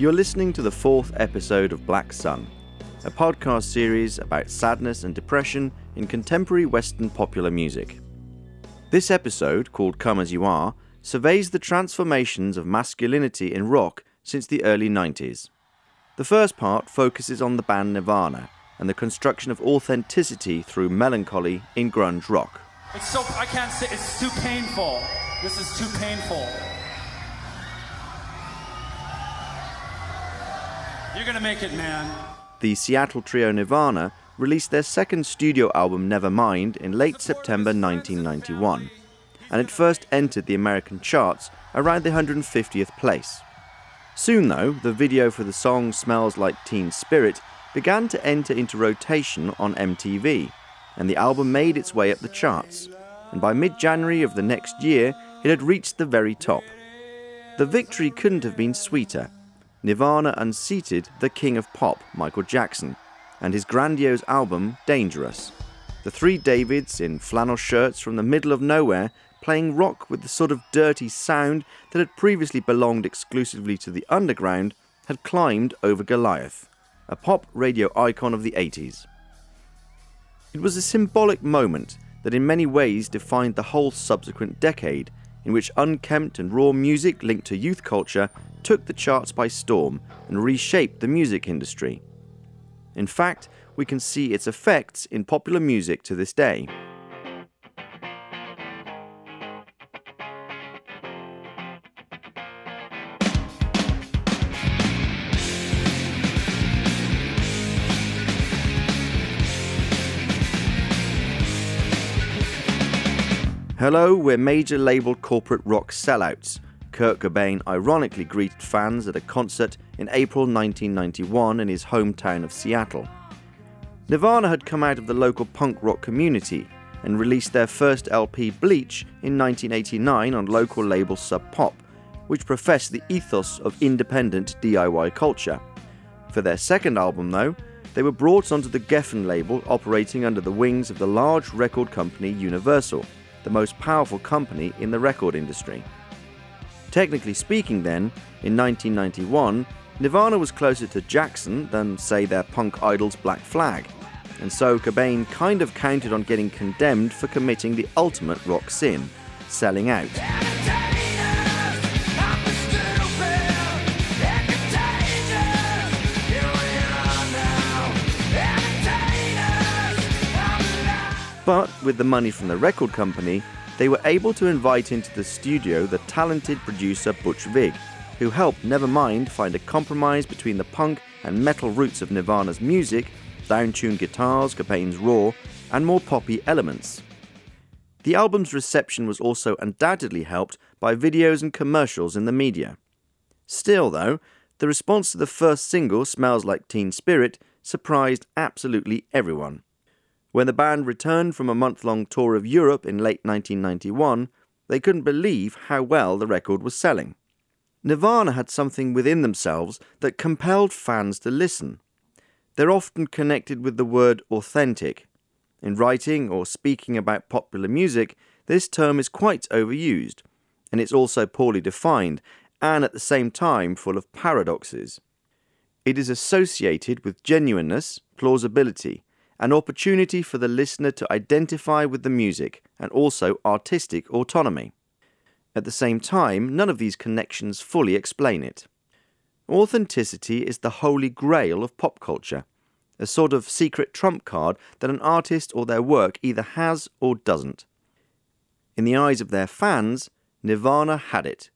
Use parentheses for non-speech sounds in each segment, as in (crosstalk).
You're listening to the fourth episode of Black Sun, a podcast series about sadness and depression in contemporary Western popular music. This episode, called Come As You Are, surveys the transformations of masculinity in rock since the early 90s. The first part focuses on the band Nirvana and the construction of authenticity through melancholy in grunge rock. It's so I can't say it's too painful. This is too painful. You're gonna make it, man. The Seattle trio Nirvana released their second studio album Nevermind in late September 1991, and it first entered the American charts around the 150th place. Soon, though, the video for the song Smells Like Teen Spirit began to enter into rotation on MTV, and the album made its way up the charts. And by mid January of the next year, it had reached the very top. The victory couldn't have been sweeter. Nirvana unseated the king of pop, Michael Jackson, and his grandiose album, Dangerous. The three Davids in flannel shirts from the middle of nowhere playing rock with the sort of dirty sound that had previously belonged exclusively to the underground, had climbed over Goliath, a pop radio icon of the 80s. It was a symbolic moment that in many ways defined the whole subsequent decade, in which unkempt and raw music linked to youth culture took the charts by storm and reshaped the music industry. In fact, we can see its effects in popular music to this day. Hello, we're major label corporate rock sellouts. Kurt Cobain ironically greeted fans at a concert in April 1991 in his hometown of Seattle. Nirvana had come out of the local punk rock community and released their first LP, Bleach, in 1989 on local label Sub Pop, which professed the ethos of independent DIY culture. For their second album, though, they were brought onto the Geffen label operating under the wings of the large record company Universal the most powerful company in the record industry. Technically speaking, then, in 1991, Nirvana was closer to Jackson than, say, their punk idol's Black Flag, and so Cobain kind of counted on getting condemned for committing the ultimate rock sin selling out. But with the money from the record company, they were able to invite into the studio the talented producer Butch Vig, who helped Nevermind find a compromise between the punk and metal roots of Nirvana's music, down-tuned guitars, Cobain's raw, and more poppy elements. The album's reception was also undoubtedly helped by videos and commercials in the media. Still, though, the response to the first single, Smells Like Teen Spirit, surprised absolutely everyone. When the band returned from a month long tour of Europe in late 1991, they couldn't believe how well the record was selling. Nirvana had something within themselves that compelled fans to listen. They're often connected with the word authentic. In writing or speaking about popular music, this term is quite overused, and it's also poorly defined and at the same time full of paradoxes. It is associated with genuineness, plausibility, an opportunity for the listener to identify with the music and also artistic autonomy. At the same time, none of these connections fully explain it. Authenticity is the holy grail of pop culture, a sort of secret trump card that an artist or their work either has or doesn't. In the eyes of their fans, Nirvana had it.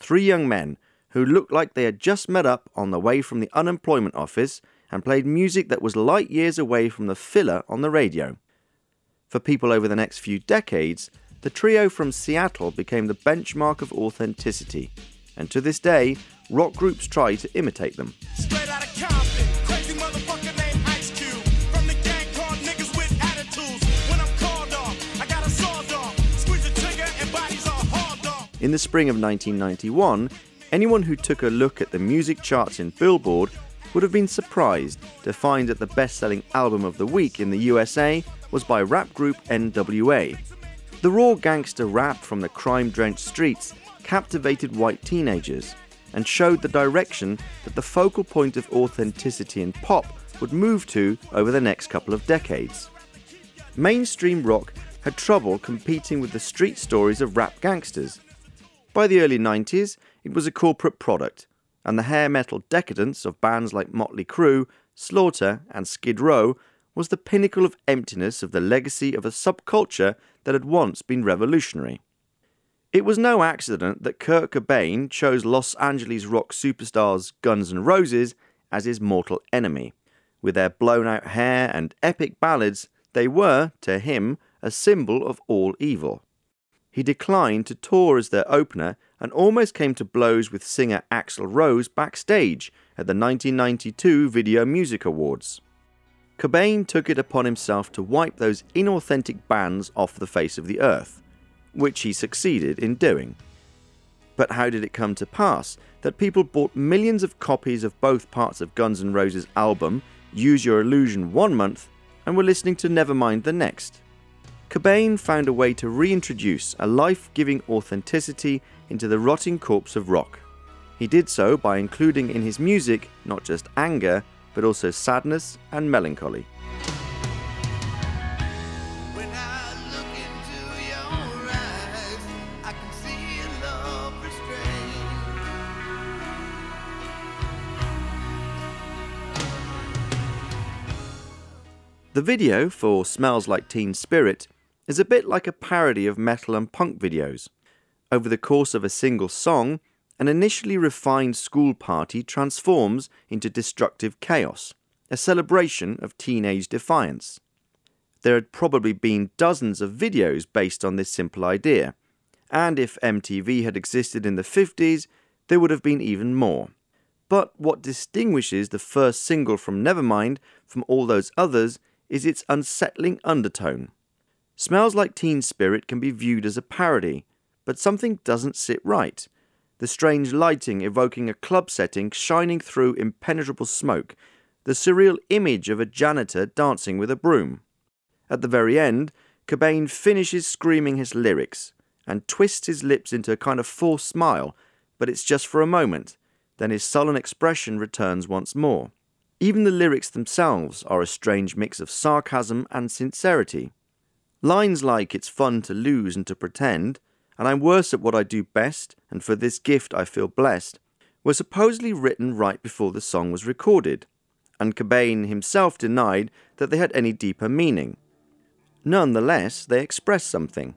Three young men who looked like they had just met up on the way from the unemployment office and played music that was light years away from the filler on the radio. For people over the next few decades, the trio from Seattle became the benchmark of authenticity, and to this day, rock groups try to imitate them. In the spring of 1991, anyone who took a look at the music charts in Billboard would have been surprised to find that the best selling album of the week in the USA was by rap group NWA. The raw gangster rap from the crime drenched streets captivated white teenagers, and showed the direction that the focal point of authenticity in pop would move to over the next couple of decades. Mainstream rock had trouble competing with the street stories of rap gangsters. By the early 90s, it was a corporate product, and the hair metal decadence of bands like Motley Crue, Slaughter, and Skid Row was the pinnacle of emptiness of the legacy of a subculture that had once been revolutionary. It was no accident that Kurt Cobain chose Los Angeles rock superstars Guns N' Roses as his mortal enemy. With their blown out hair and epic ballads, they were, to him, a symbol of all evil. He declined to tour as their opener and almost came to blows with singer Axl Rose backstage at the 1992 Video Music Awards. Cobain took it upon himself to wipe those inauthentic bands off the face of the earth which he succeeded in doing. But how did it come to pass that people bought millions of copies of both parts of Guns N' Roses' album, Use Your Illusion, one month, and were listening to Nevermind the next? Cobain found a way to reintroduce a life giving authenticity into the rotting corpse of rock. He did so by including in his music not just anger, but also sadness and melancholy. The video for Smells Like Teen Spirit is a bit like a parody of metal and punk videos. Over the course of a single song, an initially refined school party transforms into destructive chaos, a celebration of teenage defiance. There had probably been dozens of videos based on this simple idea, and if MTV had existed in the 50s, there would have been even more. But what distinguishes the first single from Nevermind from all those others is its unsettling undertone. Smells Like Teen Spirit can be viewed as a parody, but something doesn't sit right. The strange lighting evoking a club setting shining through impenetrable smoke, the surreal image of a janitor dancing with a broom. At the very end, Cobain finishes screaming his lyrics and twists his lips into a kind of forced smile, but it's just for a moment. Then his sullen expression returns once more. Even the lyrics themselves are a strange mix of sarcasm and sincerity. Lines like it's fun to lose and to pretend, and I'm worse at what I do best, and for this gift I feel blessed, were supposedly written right before the song was recorded, and Cobain himself denied that they had any deeper meaning. Nonetheless, they express something,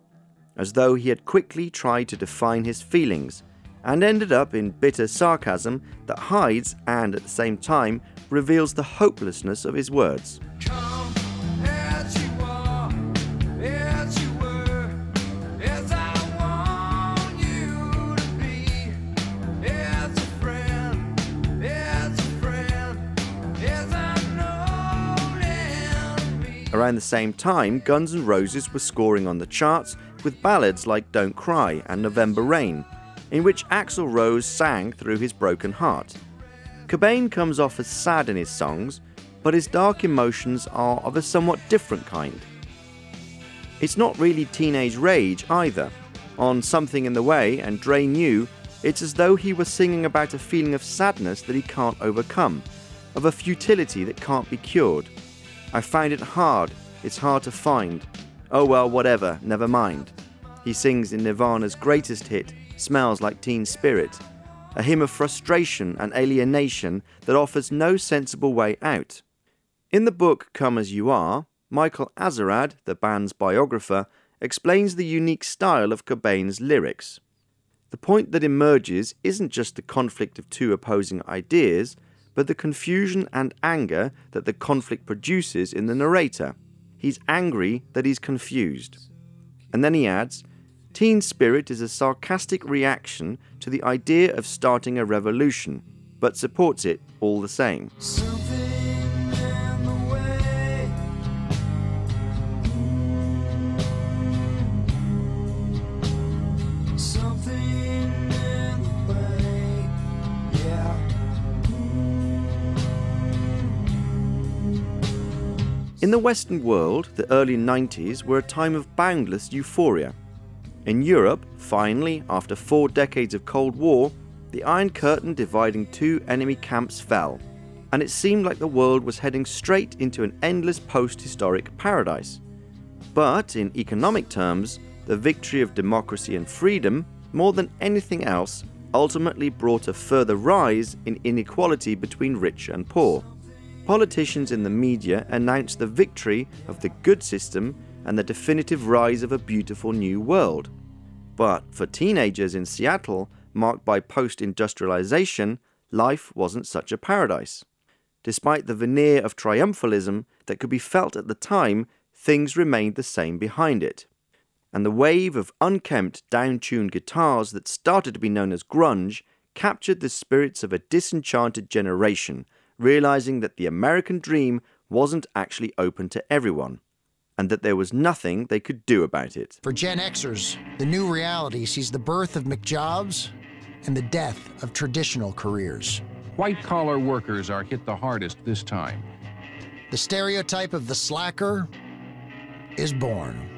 as though he had quickly tried to define his feelings, and ended up in bitter sarcasm that hides and at the same time reveals the hopelessness of his words. Around the same time, Guns N' Roses were scoring on the charts with ballads like Don't Cry and November Rain, in which Axl Rose sang through his broken heart. Cobain comes off as sad in his songs, but his dark emotions are of a somewhat different kind. It's not really teenage rage either. On Something in the Way and Drain You, it's as though he was singing about a feeling of sadness that he can't overcome, of a futility that can't be cured. I find it hard, it's hard to find. Oh well, whatever, never mind. He sings in Nirvana's greatest hit, Smells Like Teen Spirit, a hymn of frustration and alienation that offers no sensible way out. In the book Come As You Are, Michael Azerrad, the band's biographer, explains the unique style of Cobain's lyrics. The point that emerges isn't just the conflict of two opposing ideas, but the confusion and anger that the conflict produces in the narrator. He's angry that he's confused. And then he adds, Teen Spirit is a sarcastic reaction to the idea of starting a revolution, but supports it all the same. In the Western world, the early 90s were a time of boundless euphoria. In Europe, finally, after four decades of Cold War, the Iron Curtain dividing two enemy camps fell, and it seemed like the world was heading straight into an endless post historic paradise. But in economic terms, the victory of democracy and freedom, more than anything else, ultimately brought a further rise in inequality between rich and poor. Politicians in the media announced the victory of the good system and the definitive rise of a beautiful new world. But for teenagers in Seattle, marked by post industrialization, life wasn't such a paradise. Despite the veneer of triumphalism that could be felt at the time, things remained the same behind it. And the wave of unkempt, down tuned guitars that started to be known as grunge captured the spirits of a disenchanted generation, realizing that the American dream wasn't actually open to everyone and that there was nothing they could do about it. For Gen Xers, the new reality sees the birth of McJobs and the death of traditional careers. White collar workers are hit the hardest this time. The stereotype of the slacker is born.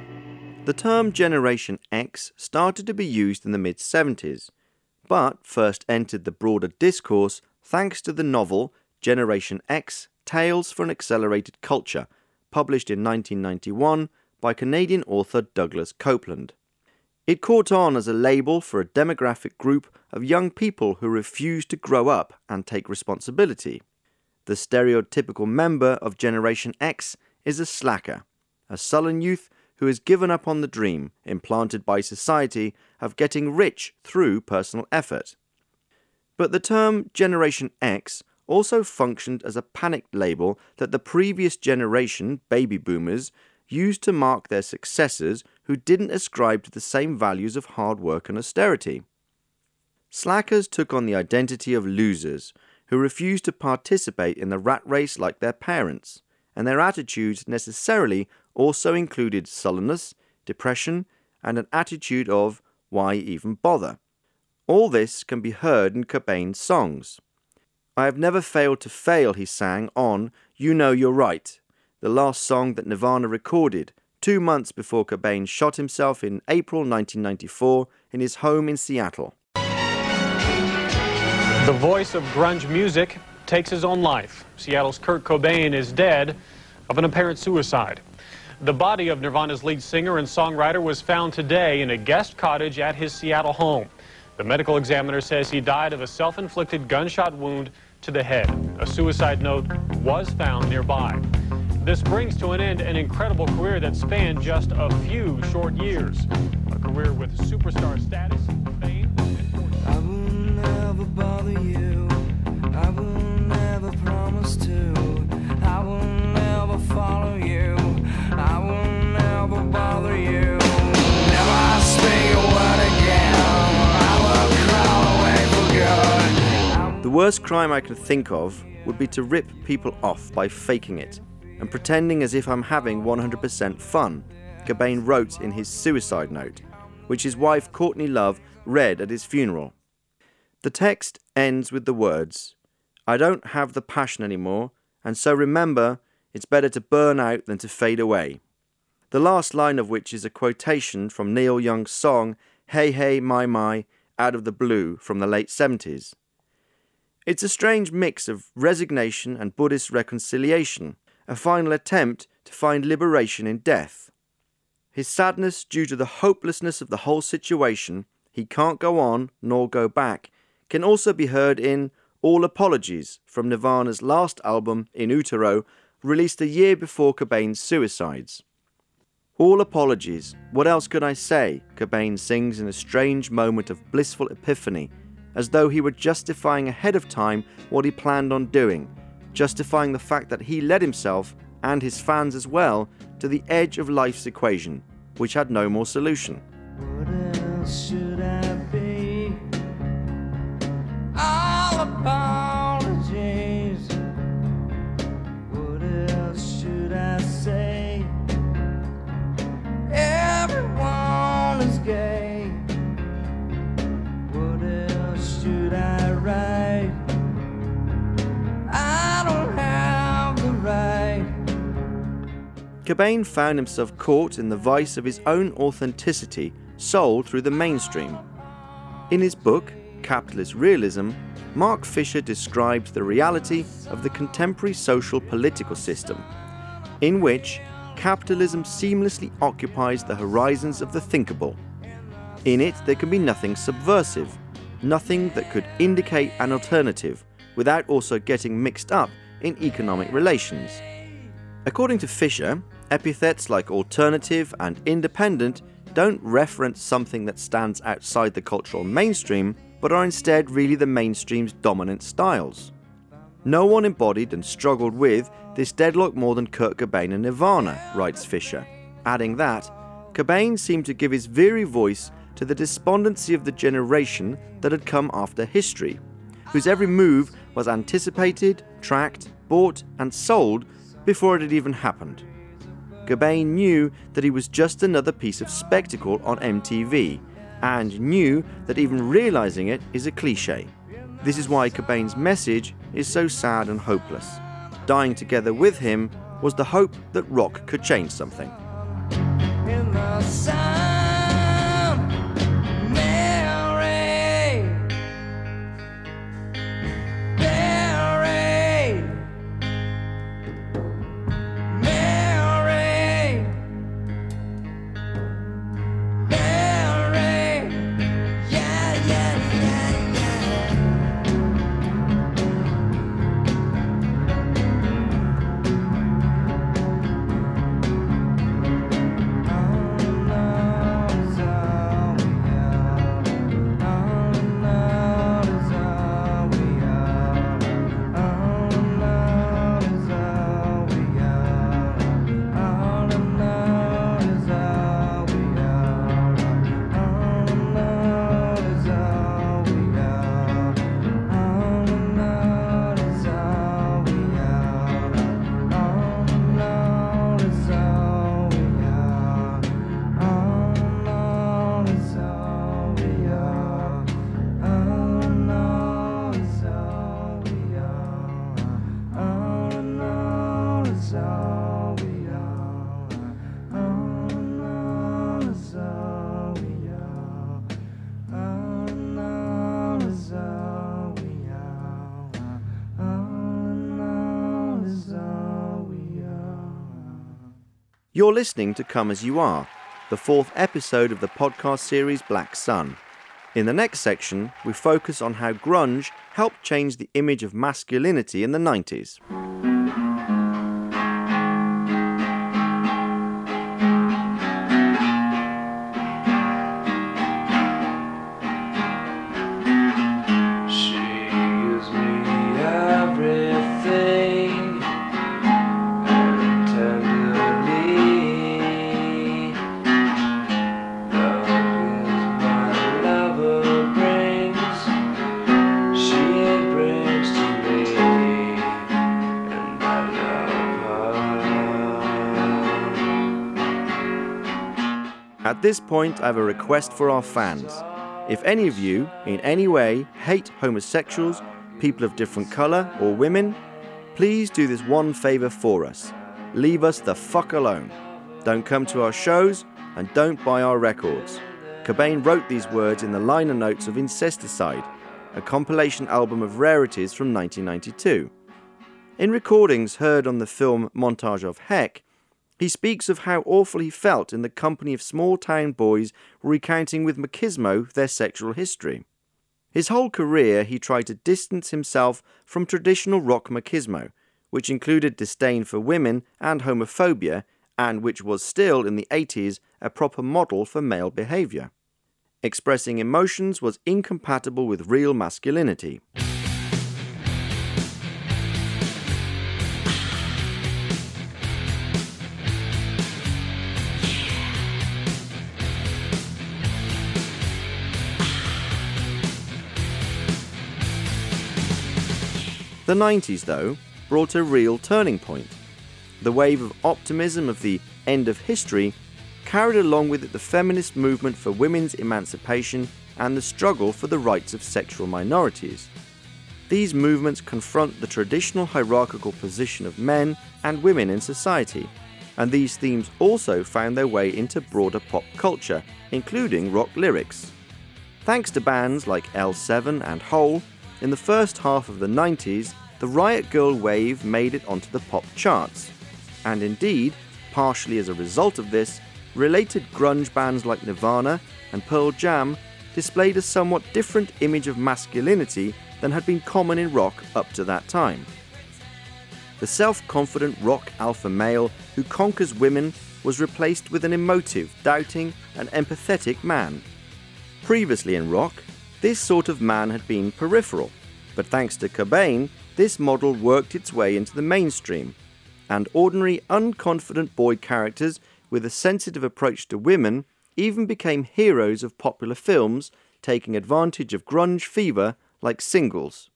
The term Generation X started to be used in the mid 70s, but first entered the broader discourse thanks to the novel Generation X Tales for an Accelerated Culture published in 1991 by Canadian author Douglas Coupland. It caught on as a label for a demographic group of young people who refuse to grow up and take responsibility. The stereotypical member of Generation X is a slacker, a sullen youth who has given up on the dream implanted by society of getting rich through personal effort. But the term Generation X also functioned as a panicked label that the previous generation, baby boomers, used to mark their successors who didn't ascribe to the same values of hard work and austerity. Slackers took on the identity of losers who refused to participate in the rat race like their parents, and their attitudes necessarily also included sullenness, depression, and an attitude of why even bother. All this can be heard in Cobain's songs. I have never failed to fail, he sang on You Know You're Right, the last song that Nirvana recorded two months before Cobain shot himself in April 1994 in his home in Seattle. The voice of grunge music takes his own life. Seattle's Kurt Cobain is dead of an apparent suicide. The body of Nirvana's lead singer and songwriter was found today in a guest cottage at his Seattle home. The medical examiner says he died of a self-inflicted gunshot wound to the head. A suicide note was found nearby. This brings to an end an incredible career that spanned just a few short years. A career with superstar status, fame, and fortune. I will never bother you. I will never promise to. I will never follow you. I will never bother you. The worst crime I could think of would be to rip people off by faking it and pretending as if I'm having 100% fun, Cobain wrote in his suicide note, which his wife Courtney Love read at his funeral. The text ends with the words, I don't have the passion anymore, and so remember, it's better to burn out than to fade away. The last line of which is a quotation from Neil Young's song Hey Hey My My Out of the Blue from the late 70s. It's a strange mix of resignation and Buddhist reconciliation, a final attempt to find liberation in death. His sadness due to the hopelessness of the whole situation, he can't go on nor go back, can also be heard in All Apologies from Nirvana's last album, In Utero, released a year before Cobain's suicides. All apologies, what else could I say? Cobain sings in a strange moment of blissful epiphany, as though he were justifying ahead of time what he planned on doing, justifying the fact that he led himself, and his fans as well, to the edge of life's equation, which had no more solution. What else should I be? All apologies. Cobain found himself caught in the vice of his own authenticity sold through the mainstream. In his book, capitalist realism, Mark Fisher describes the reality of the contemporary social political system, in which capitalism seamlessly occupies the horizons of the thinkable. In it, there can be nothing subversive, nothing that could indicate an alternative without also getting mixed up in economic relations. According to Fisher, epithets like alternative and independent don't reference something that stands outside the cultural mainstream, but are instead really the mainstream's dominant styles. No one embodied and struggled with this deadlock more than Kurt Cobain and Nirvana, writes Fisher, adding that Cobain seemed to give his very voice to the despondency of the generation that had come after history, whose every move was anticipated, tracked, bought, and sold before it had even happened. Cobain knew that he was just another piece of spectacle on MTV, and knew that even realizing it is a cliche. This is why Cobain's message is so sad and hopeless. Dying together with him was the hope that rock could change something. You're listening to Come As You Are, the fourth episode of the podcast series Black Sun. In the next section, we focus on how grunge helped change the image of masculinity in the 90s. This point, I have a request for our fans. If any of you, in any way, hate homosexuals, people of different colour, or women, please do this one favour for us. Leave us the fuck alone. Don't come to our shows and don't buy our records. Cobain wrote these words in the liner notes of Incesticide, a compilation album of rarities from 1992. In recordings heard on the film Montage of Heck, he speaks of how awful he felt in the company of small town boys recounting with machismo their sexual history. His whole career, he tried to distance himself from traditional rock machismo, which included disdain for women and homophobia, and which was still in the 80s a proper model for male behaviour. Expressing emotions was incompatible with real masculinity. The 90s, though, brought a real turning point. The wave of optimism of the end of history carried along with it the feminist movement for women's emancipation and the struggle for the rights of sexual minorities. These movements confront the traditional hierarchical position of men and women in society, and these themes also found their way into broader pop culture, including rock lyrics. Thanks to bands like L7 and Hole, in the first half of the 90s, the Riot Grrrl wave made it onto the pop charts. And indeed, partially as a result of this, related grunge bands like Nirvana and Pearl Jam displayed a somewhat different image of masculinity than had been common in rock up to that time. The self confident rock alpha male who conquers women was replaced with an emotive, doubting, and empathetic man. Previously in rock, this sort of man had been peripheral, but thanks to Cobain, this model worked its way into the mainstream, and ordinary, unconfident boy characters with a sensitive approach to women even became heroes of popular films, taking advantage of grunge fever like singles.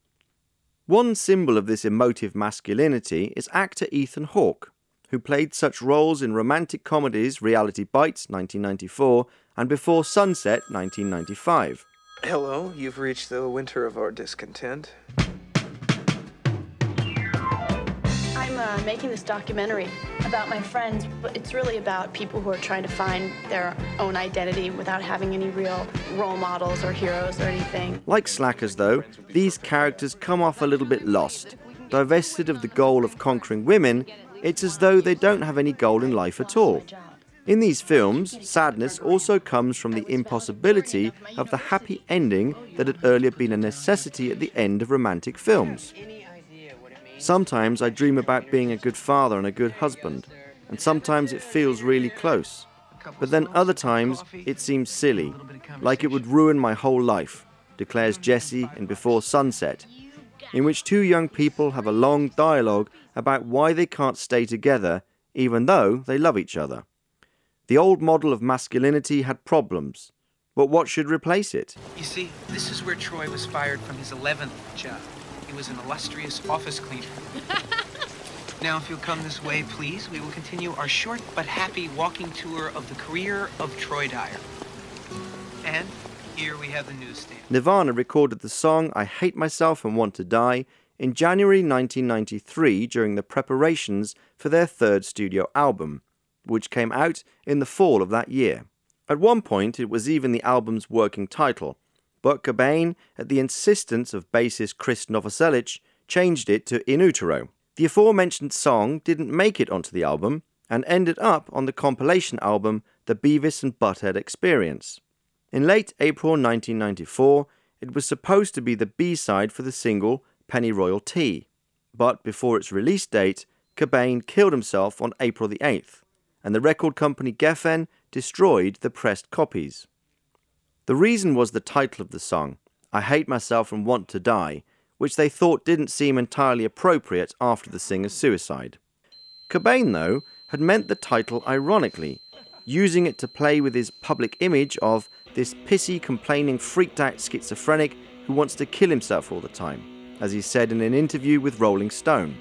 One symbol of this emotive masculinity is actor Ethan Hawke, who played such roles in romantic comedies Reality Bites 1994 and Before Sunset 1995. Hello, you've reached the winter of our discontent. I'm uh, making this documentary about my friends, but it's really about people who are trying to find their own identity without having any real role models or heroes or anything. Like Slackers, though, these characters come off a little bit lost. Divested of the goal of conquering women, it's as though they don't have any goal in life at all. In these films, sadness also comes from the impossibility of the happy ending that had earlier been a necessity at the end of romantic films. Sometimes I dream about being a good father and a good husband, and sometimes it feels really close. But then other times it seems silly, like it would ruin my whole life, declares Jesse in Before Sunset, in which two young people have a long dialogue about why they can't stay together even though they love each other. The old model of masculinity had problems, but what should replace it? You see, this is where Troy was fired from his 11th job. He was an illustrious office cleaner. (laughs) now, if you'll come this way, please, we will continue our short but happy walking tour of the career of Troy Dyer. And here we have the newsstand. Nirvana recorded the song I Hate Myself and Want to Die in January 1993 during the preparations for their third studio album, which came out in the fall of that year. At one point, it was even the album's working title, but Cobain, at the insistence of bassist Chris Novoselic, changed it to In Utero. The aforementioned song didn't make it onto the album and ended up on the compilation album The Beavis and Butthead Experience. In late April 1994, it was supposed to be the B side for the single Pennyroyal Tea, but before its release date, Cobain killed himself on April the 8th, and the record company Geffen destroyed the pressed copies. The reason was the title of the song, I Hate Myself and Want to Die, which they thought didn't seem entirely appropriate after the singer's suicide. Cobain, though, had meant the title ironically, using it to play with his public image of this pissy, complaining, freaked out schizophrenic who wants to kill himself all the time, as he said in an interview with Rolling Stone.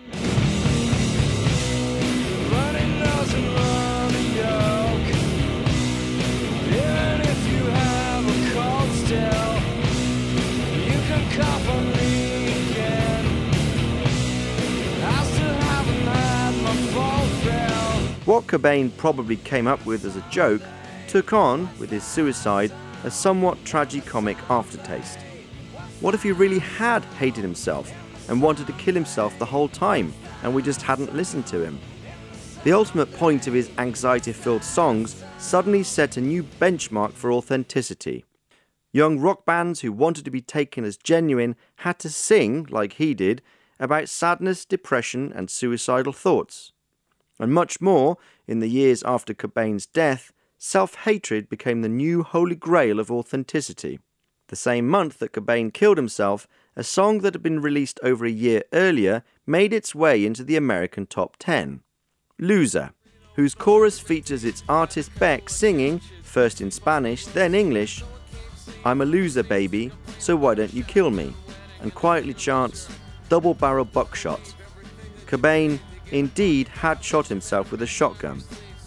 What Cobain probably came up with as a joke took on, with his suicide, a somewhat tragicomic aftertaste. What if he really had hated himself and wanted to kill himself the whole time and we just hadn't listened to him? The ultimate point of his anxiety filled songs suddenly set a new benchmark for authenticity. Young rock bands who wanted to be taken as genuine had to sing, like he did, about sadness, depression, and suicidal thoughts. And much more, in the years after Cobain's death, self hatred became the new holy grail of authenticity. The same month that Cobain killed himself, a song that had been released over a year earlier made its way into the American top 10. Loser, whose chorus features its artist Beck singing, first in Spanish, then English, I'm a loser, baby, so why don't you kill me? And quietly chants, double barrel buckshot. Cobain indeed had shot himself with a shotgun.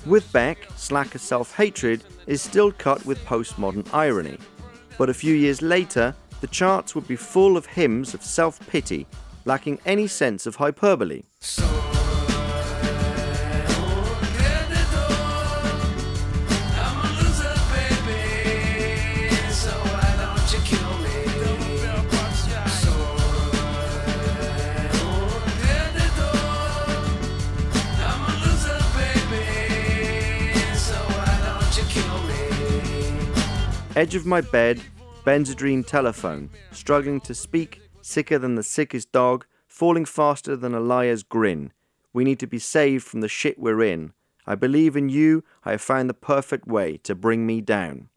With Beck, Slacker self hatred is still cut with postmodern irony. But a few years later, the charts would be full of hymns of self pity, lacking any sense of hyperbole. So Edge of my bed, Benzedrine telephone, struggling to speak, sicker than the sickest dog, falling faster than a liar's grin. We need to be saved from the shit we're in. I believe in you, I have found the perfect way to bring me down.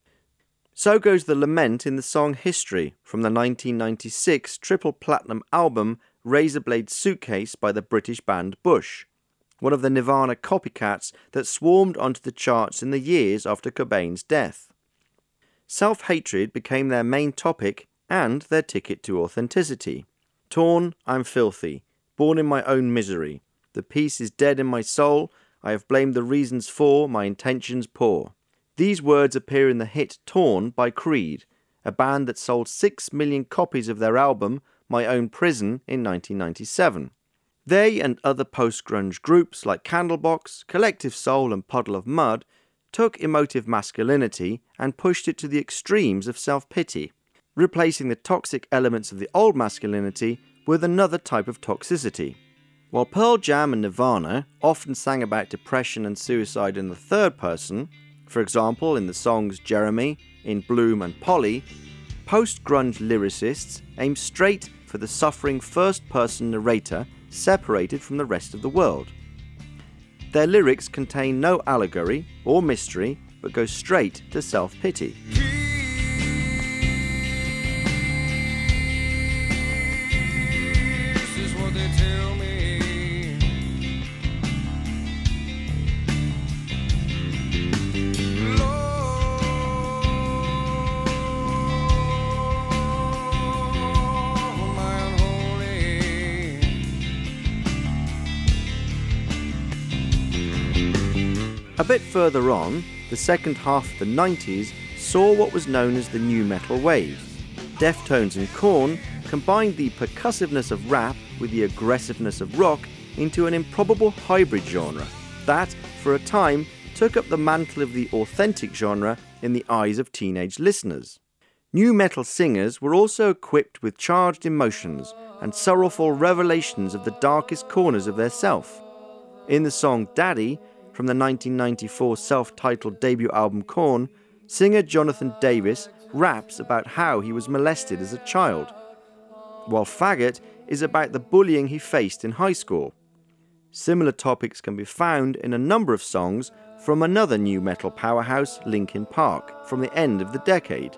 So goes the lament in the song History from the 1996 triple platinum album Razorblade Suitcase by the British band Bush, one of the Nirvana copycats that swarmed onto the charts in the years after Cobain's death. Self hatred became their main topic and their ticket to authenticity. Torn, I'm filthy, born in my own misery. The peace is dead in my soul. I have blamed the reasons for my intentions poor. These words appear in the hit Torn by Creed, a band that sold 6 million copies of their album My Own Prison in 1997. They and other post grunge groups like Candlebox, Collective Soul, and Puddle of Mudd took emotive masculinity and pushed it to the extremes of self pity, replacing the toxic elements of the old masculinity with another type of toxicity. While Pearl Jam and Nirvana often sang about depression and suicide in the third person, for example in the songs Jeremy, In Bloom, and Polly, post grunge lyricists aim straight for the suffering first person narrator separated from the rest of the world. Their lyrics contain no allegory or mystery, but go straight to self pity. Further on, the second half of the 90s saw what was known as the new metal wave. Deftones and Korn combined the percussiveness of rap with the aggressiveness of rock into an improbable hybrid genre that, for a time, took up the mantle of the authentic genre in the eyes of teenage listeners. New metal singers were also equipped with charged emotions and sorrowful revelations of the darkest corners of their self. In the song Daddy, from the 1994 self titled debut album Korn, singer Jonathan Davis raps about how he was molested as a child, while Faggot is about the bullying he faced in high school. Similar topics can be found in a number of songs from another new metal powerhouse, Linkin Park, from the end of the decade.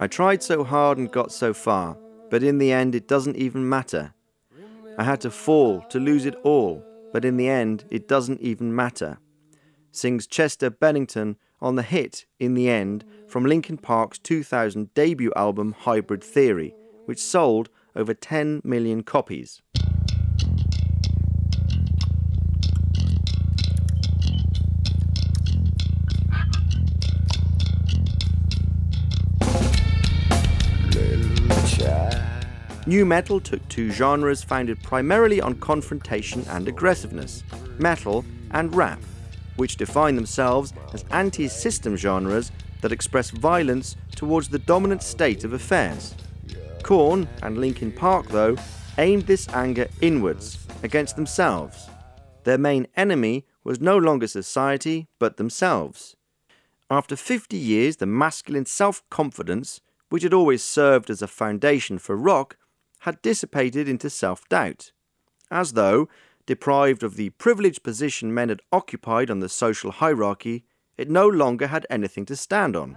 I tried so hard and got so far, but in the end it doesn't even matter. I had to fall to lose it all, but in the end it doesn't even matter. Sings Chester Bennington on the hit In the End from Linkin Park's 2000 debut album Hybrid Theory, which sold over 10 million copies. New metal took two genres founded primarily on confrontation and aggressiveness metal and rap, which define themselves as anti system genres that express violence towards the dominant state of affairs. Korn and Linkin Park, though, aimed this anger inwards, against themselves. Their main enemy was no longer society, but themselves. After 50 years, the masculine self confidence, which had always served as a foundation for rock, had dissipated into self doubt. As though, deprived of the privileged position men had occupied on the social hierarchy, it no longer had anything to stand on.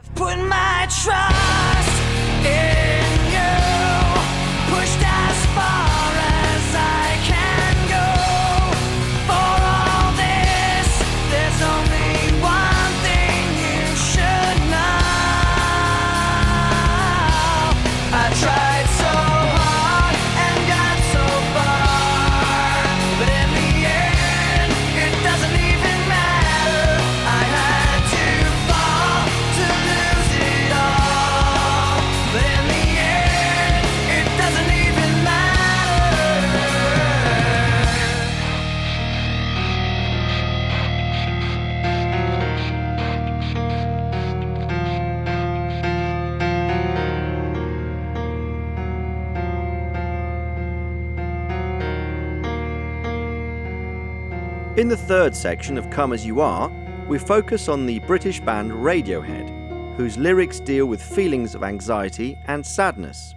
In the third section of Come As You Are, we focus on the British band Radiohead, whose lyrics deal with feelings of anxiety and sadness.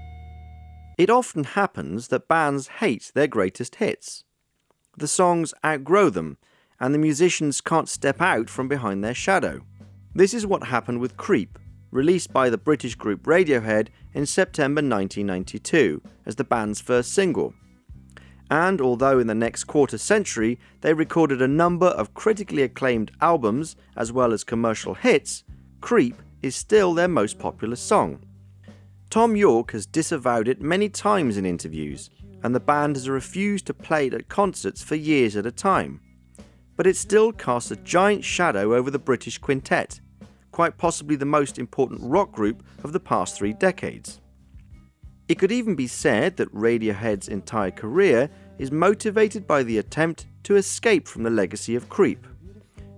It often happens that bands hate their greatest hits. The songs outgrow them, and the musicians can't step out from behind their shadow. This is what happened with Creep, released by the British group Radiohead in September 1992 as the band's first single. And although in the next quarter century they recorded a number of critically acclaimed albums as well as commercial hits, Creep is still their most popular song. Thom Yorke has disavowed it many times in interviews, and the band has refused to play it at concerts for years at a time. But it still casts a giant shadow over the British quintet, quite possibly the most important rock group of the past three decades. It could even be said that Radiohead's entire career is motivated by the attempt to escape from the legacy of Creep,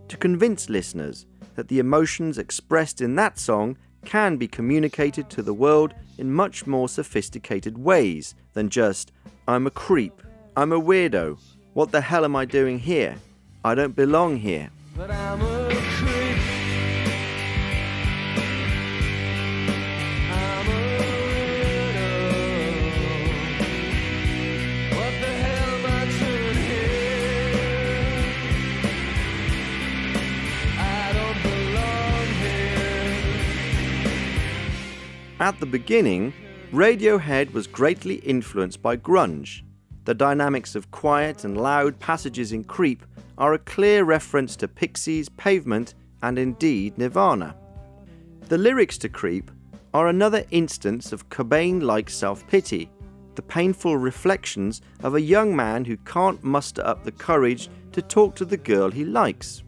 to convince listeners that the emotions expressed in that song can be communicated to the world in much more sophisticated ways than just, I'm a creep, I'm a weirdo, what the hell am I doing here? I don't belong here. At the beginning, Radiohead was greatly influenced by grunge. The dynamics of quiet and loud passages in Creep are a clear reference to Pixies, Pavement, and indeed Nirvana. The lyrics to Creep are another instance of Cobain like self pity, the painful reflections of a young man who can't muster up the courage to talk to the girl he likes.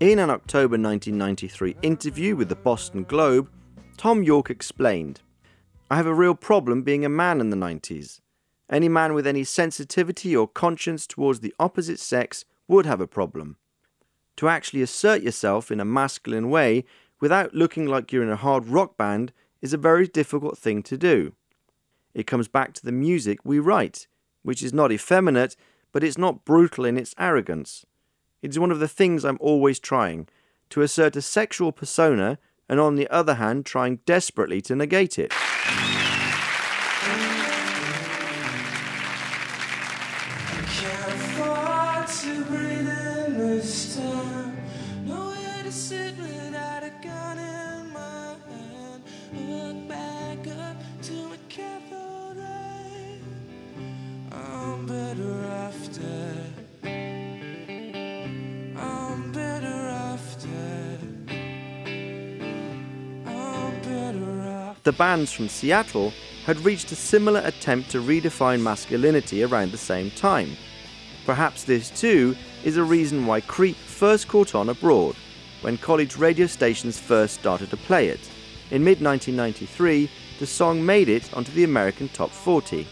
In an October 1993 interview with the Boston Globe, Thom Yorke explained I have a real problem being a man in the 90s. Any man with any sensitivity or conscience towards the opposite sex would have a problem. To actually assert yourself in a masculine way without looking like you're in a hard rock band is a very difficult thing to do. It comes back to the music we write, which is not effeminate, but it's not brutal in its arrogance. It is one of the things I'm always trying to assert a sexual persona and on the other hand trying desperately to negate it. The bands from Seattle had reached a similar attempt to redefine masculinity around the same time. Perhaps this too is a reason why Creep first caught on abroad, when college radio stations first started to play it. In mid 1993, the song made it onto the American Top 40.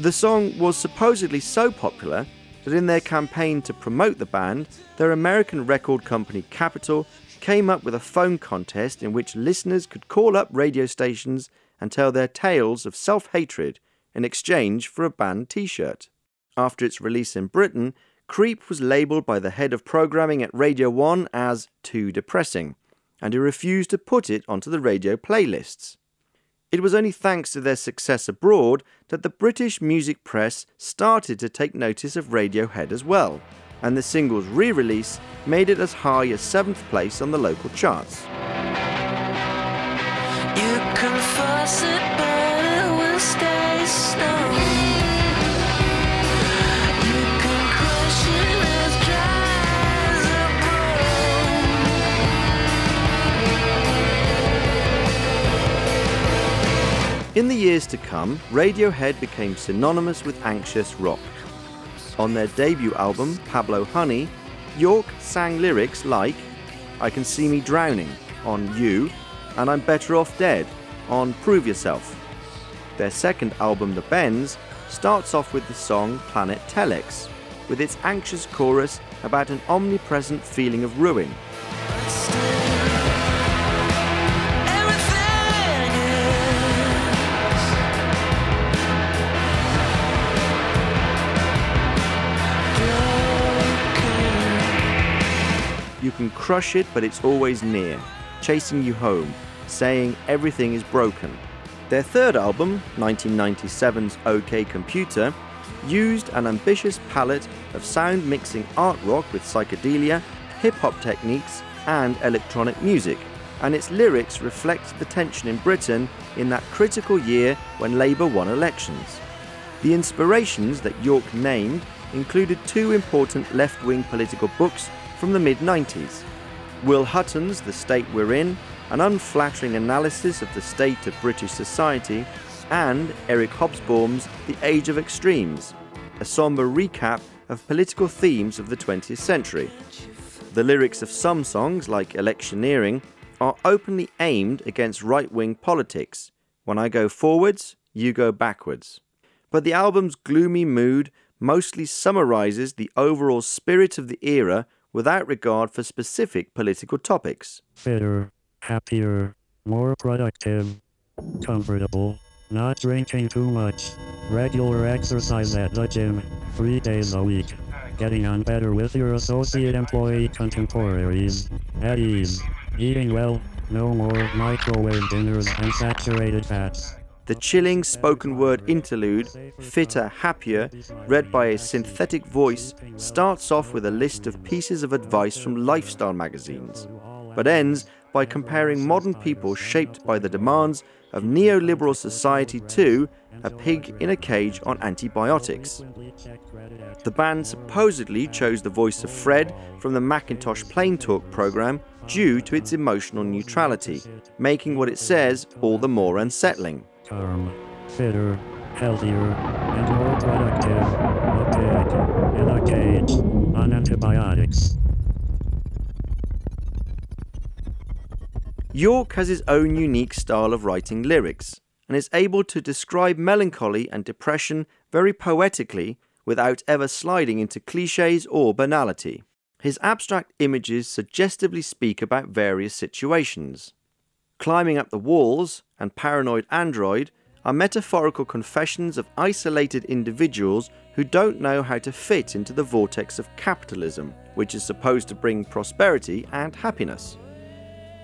The song was supposedly so popular that in their campaign to promote the band, their American record company Capitol came up with a phone contest in which listeners could call up radio stations and tell their tales of self hatred in exchange for a band t shirt. After its release in Britain, Creep was labelled by the head of programming at Radio 1 as too depressing, and he refused to put it onto the radio playlists. It was only thanks to their success abroad that the British music press started to take notice of Radiohead as well, and the single's re release made it as high as seventh place on the local charts. You can it, but it will stay snow. You can crush it as dry as a In the years to come, Radiohead became synonymous with anxious rock. On their debut album, Pablo Honey, Yorke sang lyrics like I Can See Me Drowning on You and I'm Better Off Dead on Prove Yourself. Their second album, The Bends, starts off with the song Planet Telex, with its anxious chorus about an omnipresent feeling of ruin. You can crush it, but it's always near. chasing you home, saying everything is broken. Their third album, 1997's OK Computer, used an ambitious palette of sound mixing art rock with psychedelia, hip hop techniques, and electronic music, and its lyrics reflect the tension in Britain in that critical year when Labour won elections. The inspirations that Yorke named included two important left wing political books from the mid 90s Will Hutton's The State We're In, an unflattering analysis of the state of British society, and Eric Hobsbawm's The Age of Extremes, a somber recap of political themes of the 20th century. The lyrics of some songs, like Electioneering, are openly aimed against right wing politics. When I go forwards, you go backwards. But the album's gloomy mood mostly summarizes the overall spirit of the era without regard for specific political topics. Fitter, happier, more productive, comfortable, not drinking too much, regular exercise at the gym, three days a week, getting on better with your associate employee contemporaries, at ease, eating well, no more microwave dinners and saturated fats. The chilling spoken word interlude, Fitter, Happier, read by a synthetic voice, starts off with a list of pieces of advice from lifestyle magazines, but ends by comparing modern people shaped by the demands of neoliberal society to a pig in a cage on antibiotics. The band supposedly chose the voice of Fred from the Macintosh Plain Talk program due to its emotional neutrality, making what it says all the more unsettling. Fitter, healthier, and more productive. Pig in a cage on antibiotics. Yorke has his own unique style of writing lyrics and is able to describe melancholy and depression very poetically without ever sliding into cliches or banality. His abstract images suggestively speak about various situations. Climbing Up the Walls and Paranoid Android are metaphorical confessions of isolated individuals who don't know how to fit into the vortex of capitalism, which is supposed to bring prosperity and happiness.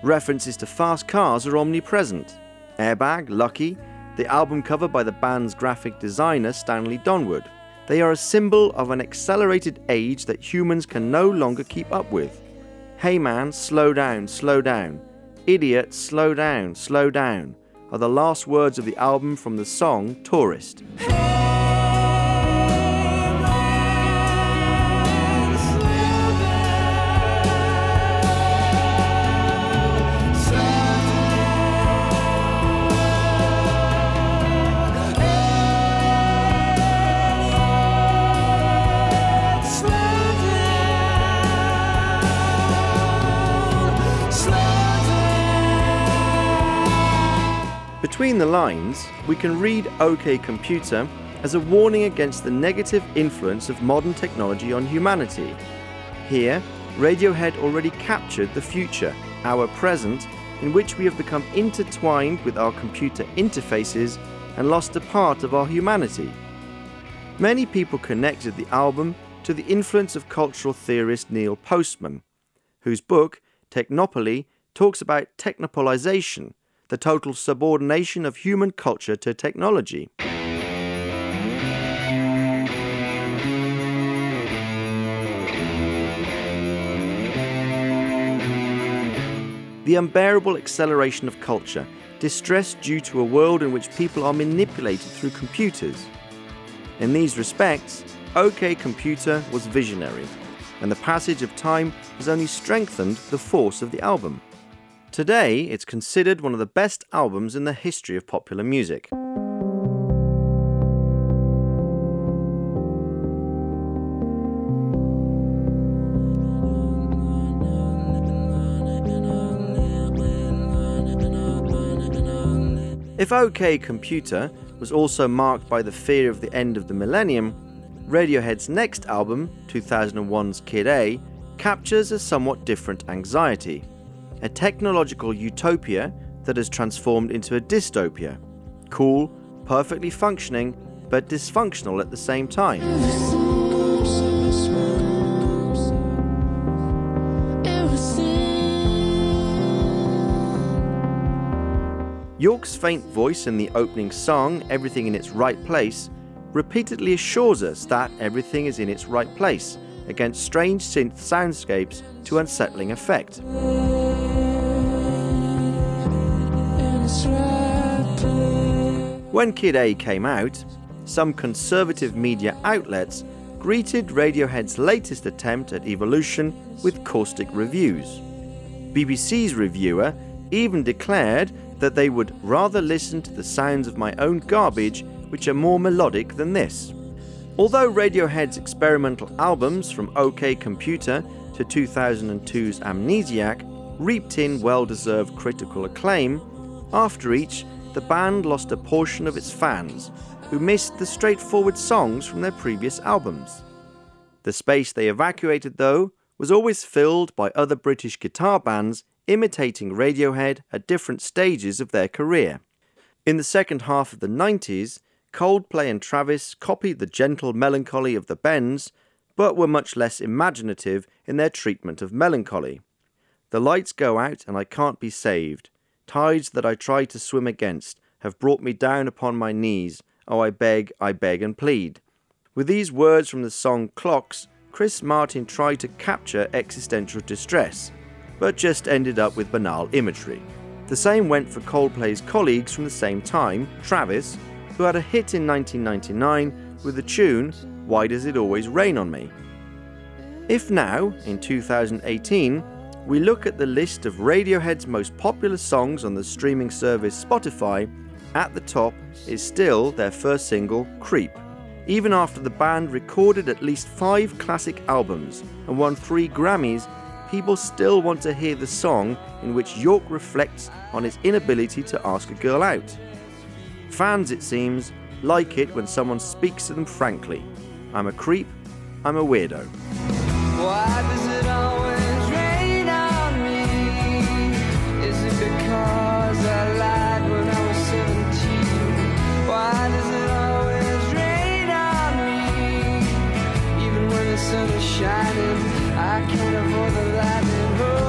References to fast cars are omnipresent. Airbag, Lucky, the album cover by the band's graphic designer Stanley Donwood. They are a symbol of an accelerated age that humans can no longer keep up with. Hey man, slow down, slow down. Idiot, slow down, slow down are the last words of the album from the song Tourist. Between the lines, we can read OK Computer as a warning against the negative influence of modern technology on humanity. Here, Radiohead already captured the future, our present, in which we have become intertwined with our computer interfaces and lost a part of our humanity. Many people connected the album to the influence of cultural theorist Neil Postman, whose book, Technopoly, talks about technopolization the total subordination of human culture to technology. The unbearable acceleration of culture, distress due to a world in which people are manipulated through computers. In these respects, OK Computer was visionary, and the passage of time has only strengthened the force of the album. Today, it's considered one of the best albums in the history of popular music. If OK Computer was also marked by the fear of the end of the millennium, Radiohead's next album, 2001's Kid A, captures a somewhat different anxiety a technological utopia that has transformed into a dystopia. Cool, perfectly functioning, but dysfunctional at the same time. Yorke's faint voice in the opening song, Everything in Its Right Place, repeatedly assures us that everything is in its right place against strange synth soundscapes to unsettling effect. When Kid A came out, some conservative media outlets greeted Radiohead's latest attempt at evolution with caustic reviews. BBC's reviewer even declared that they would rather listen to the sounds of my own garbage, which are more melodic than this. Although Radiohead's experimental albums from OK Computer to 2002's Amnesiac reaped in well deserved critical acclaim, after each, the band lost a portion of its fans who missed the straightforward songs from their previous albums. The space they evacuated, though, was always filled by other British guitar bands imitating Radiohead at different stages of their career. In the second half of the 90s, Coldplay and Travis copied the gentle melancholy of the Bends, but were much less imaginative in their treatment of melancholy. The lights go out and I can't be saved. Tides that I try to swim against have brought me down upon my knees. Oh, I beg, I beg and plead. With these words from the song Clocks, Chris Martin tried to capture existential distress, but just ended up with banal imagery. The same went for Coldplay's colleagues from the same time, Travis, who had a hit in 1999 with the tune Why Does It Always Rain on Me? If now, in 2018, we look at the list of Radiohead's most popular songs on the streaming service Spotify, at the top is still their first single, Creep. Even after the band recorded at least five classic albums and won three Grammys, people still want to hear the song in which Yorke reflects on his inability to ask a girl out. Fans, it seems, like it when someone speaks to them frankly. I'm a creep, I'm a weirdo. Shining, I can't avoid the lightning. Oh,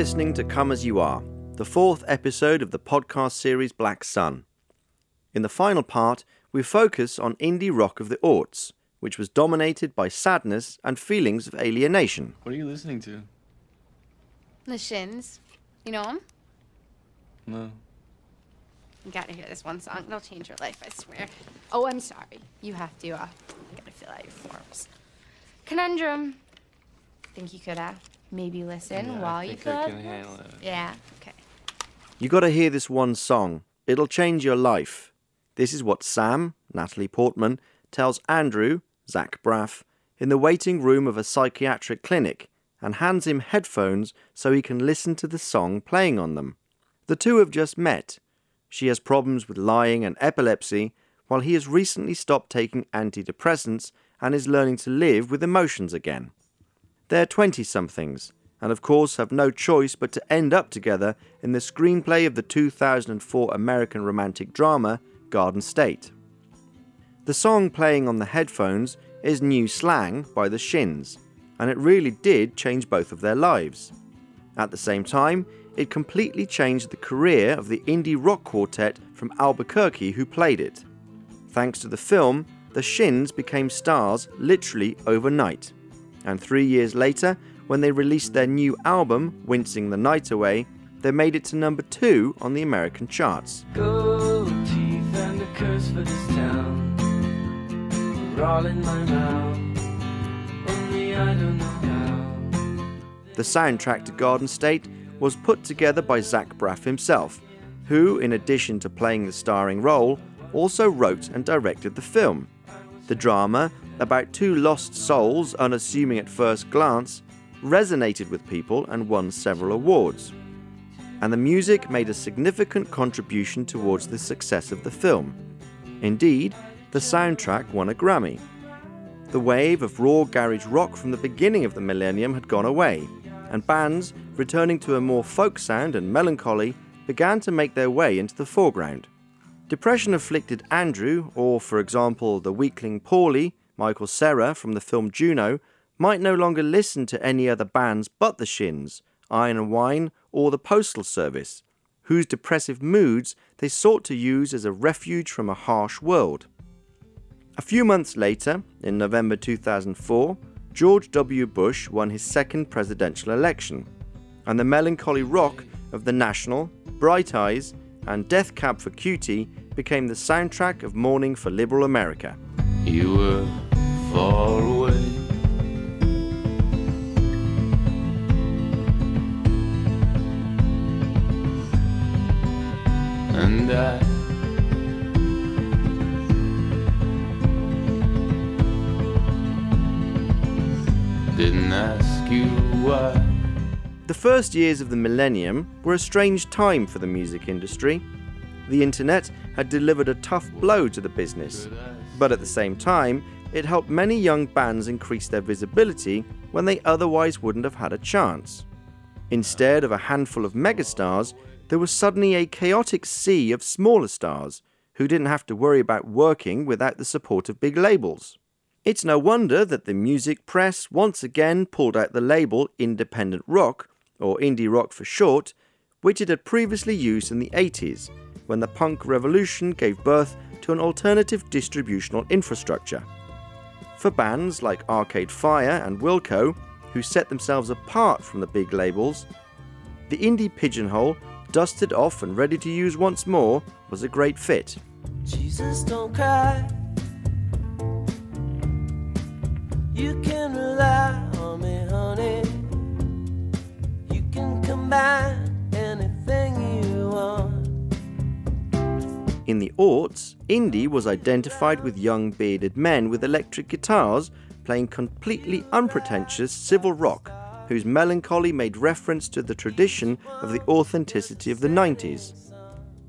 listening to Come As You Are, the fourth episode of the podcast series Black Sun. In the final part, we focus on indie rock of the aughts, which was dominated by sadness and feelings of alienation. What are you listening to? The Shins. You know them? No. You gotta hear this one song. It'll change your life, I swear. Oh, I'm sorry. You have to, uh, you gotta fill out your forms. Conundrum. Think you could, uh, maybe listen Yeah, I while you think fill I can handle it. Yeah, okay. You gotta hear this one song. It'll change your life. This is what Sam, Natalie Portman, tells Andrew, Zach Braff, in the waiting room of a psychiatric clinic and hands him headphones so he can listen to the song playing on them. The two have just met. She has problems with lying and epilepsy, while he has recently stopped taking antidepressants and is learning to live with emotions again. They're 20 somethings, and of course have no choice but to end up together in the screenplay of the 2004 American romantic drama Garden State. The song playing on the headphones is New Slang by the Shins, and it really did change both of their lives. At the same time, it completely changed the career of the indie rock quartet from Albuquerque who played it. Thanks to the film, the Shins became stars literally overnight. And three years later, when they released their new album, Wincing the Night Away, they made it to number two on the American charts. Gold teeth and a curse for this town. are all in my mouth. Only I don't know how. The soundtrack to Garden State was put together by Zach Braff himself, who, in addition to playing the starring role, also wrote and directed the film. The drama, about two lost souls unassuming at first glance, resonated with people and won several awards. And the music made a significant contribution towards the success of the film. Indeed, the soundtrack won a Grammy. The wave of raw garage rock from the beginning of the millennium had gone away, and bands, returning to a more folk sound and melancholy, began to make their way into the foreground. Depression afflicted Andrew, or for example, the weakling Paulie, Michael Cera from the film Juno, might no longer listen to any other bands but the Shins, Iron and Wine, or the Postal Service, whose depressive moods they sought to use as a refuge from a harsh world. A few months later, in November 2004, George W. Bush won his second presidential election, and the melancholy rock of The National, Bright Eyes, and Death Cab for Cutie became the soundtrack of mourning for liberal America. You were far away. And I didn't ask you why. The first years of the millennium were a strange time for the music industry. The internet had delivered a tough blow to the business, but at the same time, it helped many young bands increase their visibility when they otherwise wouldn't have had a chance. Instead of a handful of megastars, there was suddenly a chaotic sea of smaller stars who didn't have to worry about working without the support of big labels. It's no wonder that the music press once again pulled out the label independent rock, or indie rock for short, which it had previously used in the 80s, when the punk revolution gave birth an alternative distributional infrastructure. For bands like Arcade Fire and Wilco, who set themselves apart from the big labels, the indie pigeonhole, dusted off and ready to use once more, was a great fit. Jesus, don't cry. You can rely on me, honey. You can combine anything In the aughts, indie was identified with young bearded men with electric guitars playing completely unpretentious civil rock, whose melancholy made reference to the tradition of the authenticity of the 90s.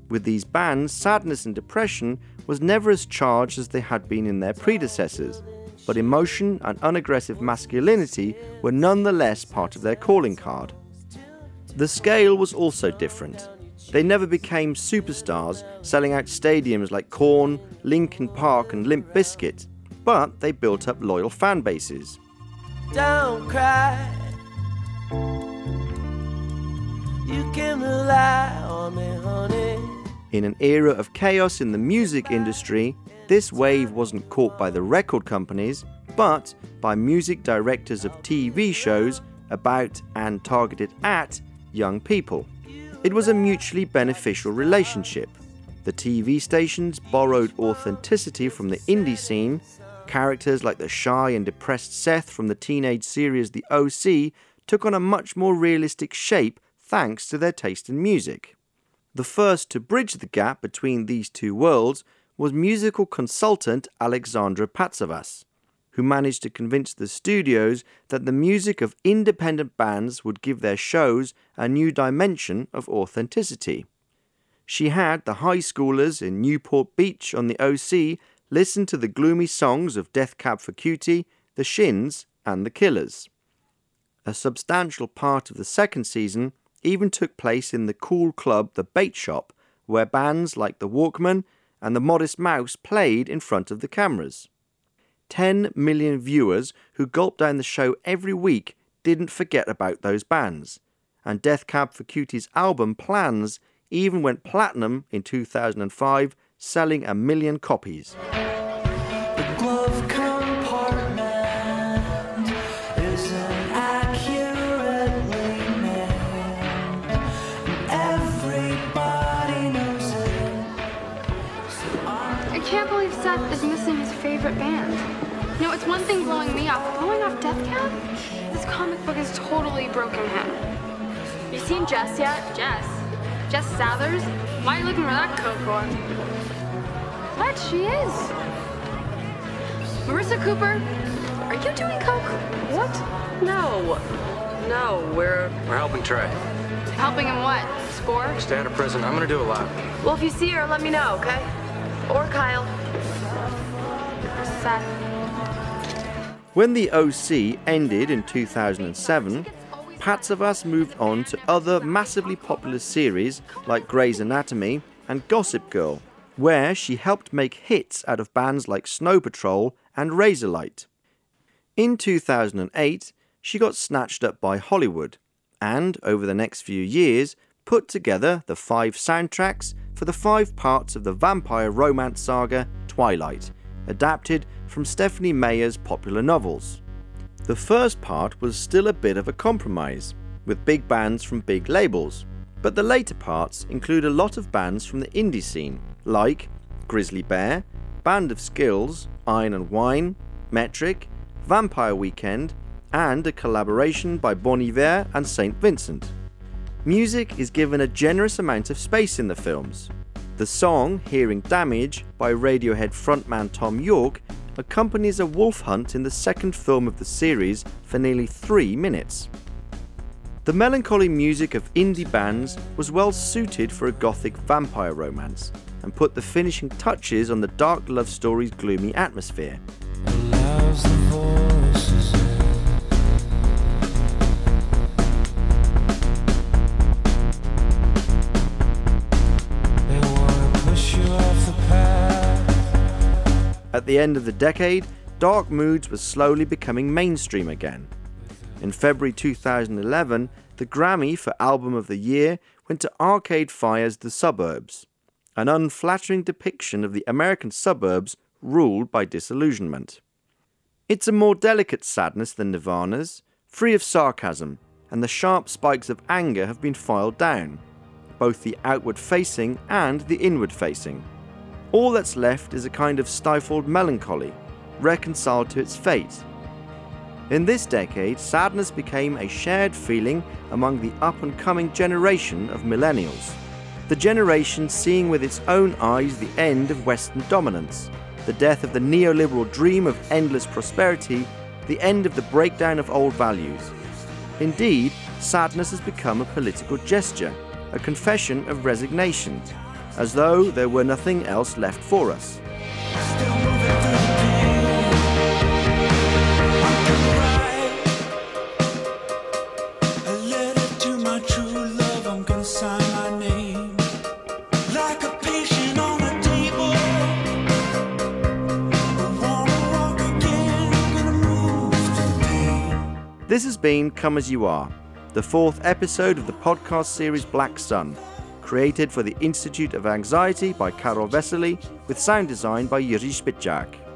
With these bands, sadness and depression was never as charged as they had been in their predecessors, but emotion and unaggressive masculinity were nonetheless part of their calling card. The scale was also different. They never became superstars, selling out stadiums like Korn, Linkin Park, and Limp Bizkit, but they built up loyal fan bases. Don't cry. You can rely on me, honey. In an era of chaos in the music industry, this wave wasn't caught by the record companies, but by music directors of TV shows about and targeted at young people. It was a mutually beneficial relationship. The TV stations borrowed authenticity from the indie scene. Characters like the shy and depressed Seth from the teenage series The OC took on a much more realistic shape thanks to their taste in music. The first to bridge the gap between these two worlds was musical consultant Alexandra Patsavas, who managed to convince the studios that the music of independent bands would give their shows a new dimension of authenticity. She had the high schoolers in Newport Beach on the OC listen to the gloomy songs of Death Cab for Cutie, The Shins, and The Killers. A substantial part of the second season even took place in the cool club The Bait Shop, where bands like The Walkmen and The Modest Mouse played in front of the cameras. 10 million viewers who gulped down the show every week didn't forget about those bands, and Death Cab for Cutie's album Plans even went platinum in 2005, selling a million copies. This book has totally broken him. You seen Jess yet? Jess? Jess Sathers? Why are you looking for that coke for? What? She is. Marissa Cooper, are you doing coke? What? No. No, we're We're helping Trey. Helping him what? Score? Stay out of prison. I'm gonna do a lot. Well, if you see her, let me know, okay? Or Kyle. Seth. When the OC ended in 2007, Patsavas moved on to other massively popular series like Grey's Anatomy and Gossip Girl, where she helped make hits out of bands like Snow Patrol and Razorlight. In 2008, she got snatched up by Hollywood and, over the next few years, put together the five soundtracks for the five parts of the vampire romance saga Twilight, adapted from Stephenie Meyer's popular novels. The first part was still a bit of a compromise, with big bands from big labels, but the later parts include a lot of bands from the indie scene, like Grizzly Bear, Band of Skulls, Iron and Wine, Metric, Vampire Weekend, and a collaboration by Bon Iver and St. Vincent. Music is given a generous amount of space in the films. The song Hearing Damage by Radiohead frontman Thom Yorke accompanies a wolf hunt in the second film of the series for nearly three minutes. The melancholy music of indie bands was well suited for a gothic vampire romance and put the finishing touches on the dark love story's gloomy atmosphere. At the end of the decade, dark moods were slowly becoming mainstream again. In February 2011, the Grammy for Album of the Year went to Arcade Fire's The Suburbs, an unflattering depiction of the American suburbs ruled by disillusionment. It's a more delicate sadness than Nirvana's, free of sarcasm, and the sharp spikes of anger have been filed down, both the outward facing and the inward facing. All that's left is a kind of stifled melancholy, reconciled to its fate. In this decade, sadness became a shared feeling among the up and coming generation of millennials. The generation seeing with its own eyes the end of Western dominance, the death of the neoliberal dream of endless prosperity, the end of the breakdown of old values. Indeed, sadness has become a political gesture, a confession of resignation, as though there were nothing else left for us. This has been Come As You Are, the fourth episode of the podcast series Black Sun, created for the Institute of Anxiety by Karel Veselý, with sound design by Jiří Špičák.